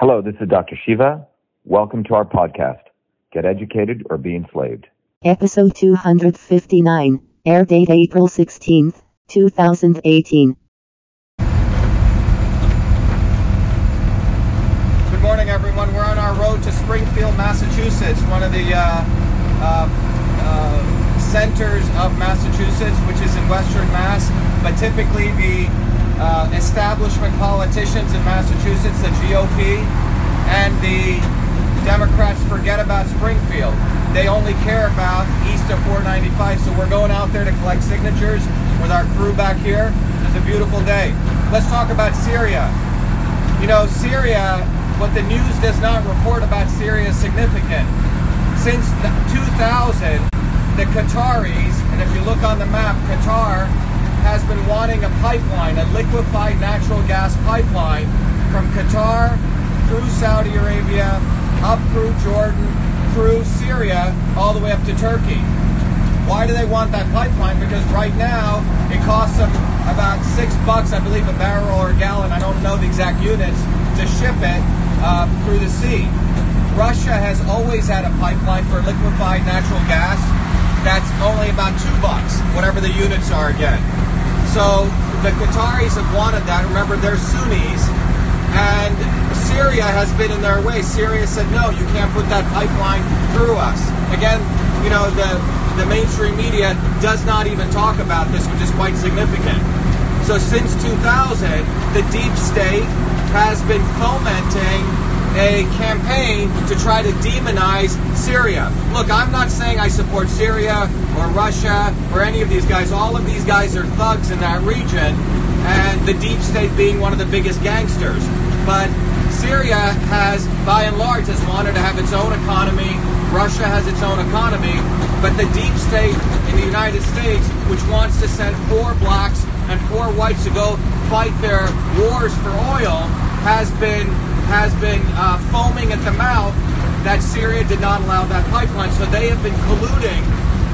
Hello, this is Dr. Shiva. Welcome to our podcast, Get Educated or Be Enslaved. Episode 259, air date April 16th, 2018. Good morning, everyone. We're on our road to Springfield, Massachusetts, one of the uh, uh, uh, centers of Massachusetts, which is in Western Mass. But typically, the uh, establishment politicians in Massachusetts, the GOP, and the Democrats forget about Springfield. They only care about east of 495. So we're going out there to collect signatures with our crew back here. It's a beautiful day. Let's talk about Syria. You know, Syria, what the news does not report about Syria is significant. Since 2000, the Qataris, and if you look on the map, Qatar has been wanting a pipeline, a liquefied natural gas pipeline from Qatar through Saudi Arabia, up through Jordan, through Syria, all the way up to Turkey. Why do they want that pipeline? Because right now it costs them about six bucks, I believe, a barrel or a gallon. I don't know the exact units to ship it uh, through the sea. Russia has always had a pipeline for liquefied natural gas that's only about two bucks, whatever the units are again. So the Qataris have wanted that. Remember, they're Sunnis, and Syria has been in their way. Syria said, no, you can't put that pipeline through us. Again, you know, the, the mainstream media does not even talk about this, which is quite significant. So since 2000, the deep state has been fomenting a campaign to try to demonize Syria. Look, I'm not saying I support Syria or Russia or any of these guys. All of these guys are thugs in that region, and the deep state being one of the biggest gangsters. But Syria has, by and large, has wanted to have its own economy. Russia has its own economy, but the deep state in the United States, which wants to send poor blacks and poor whites to go fight their wars for oil, has been has been uh, foaming at the mouth that Syria did not allow that pipeline. So they have been colluding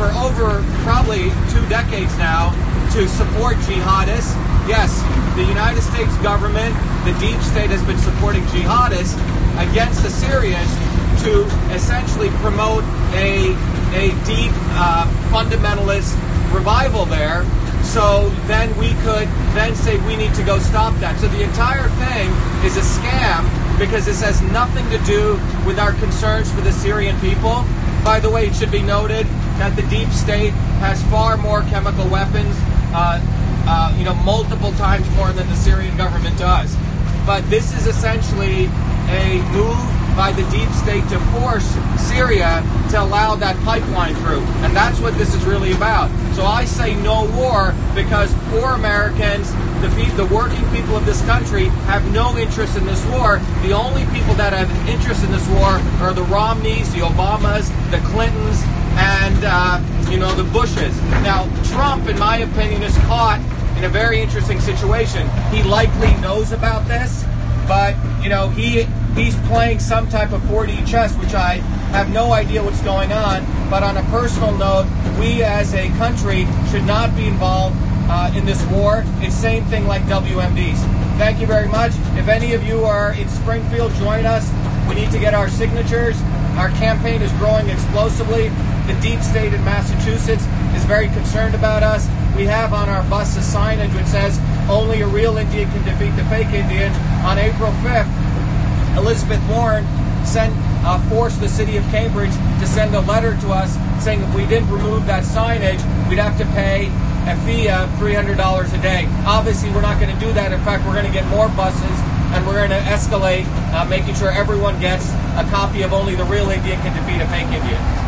for over probably two decades now to support jihadists. Yes, the United States government, the deep state has been supporting jihadists against the Syrians to essentially promote a, a deep uh, fundamentalist revival there. So then we could then say we need to go stop that. So the entire thing is a scam because this has nothing to do with our concerns for the Syrian people. By the way, it should be noted that the deep state has far more chemical weapons, uh, uh, you know, multiple times more than the Syrian government does. But this is essentially a move by the deep state to force Syria to allow that pipeline through. And that's what this is really about. So I say no war because poor Americans, the, the working people of this country, have no interest in this war. The only people that have interest in this war are the Romneys, the Obamas, the Clintons, and uh, you know the Bushes. Now Trump, in my opinion, is caught in a very interesting situation. He likely knows about this, but you know he he's playing some type of 4D chess, which I have no idea what's going on. But on a personal note, we as a country should not be involved uh, in this war. It's same thing like WMDs. Thank you very much. If any of you are in Springfield, join us. We need to get our signatures. Our campaign is growing explosively. The deep state in Massachusetts is very concerned about us. We have on our bus a signage which says only a real Indian can defeat the fake Indian. On April 5th, Elizabeth Warren sent uh, forced the city of Cambridge to send a letter to us saying if we didn't remove that signage, we'd have to pay a fee of $300 a day. Obviously, we're not going to do that. In fact, we're going to get more buses and we're going to escalate, uh, making sure everyone gets a copy of Only the Real Indian Can Defeat a Fake Indian.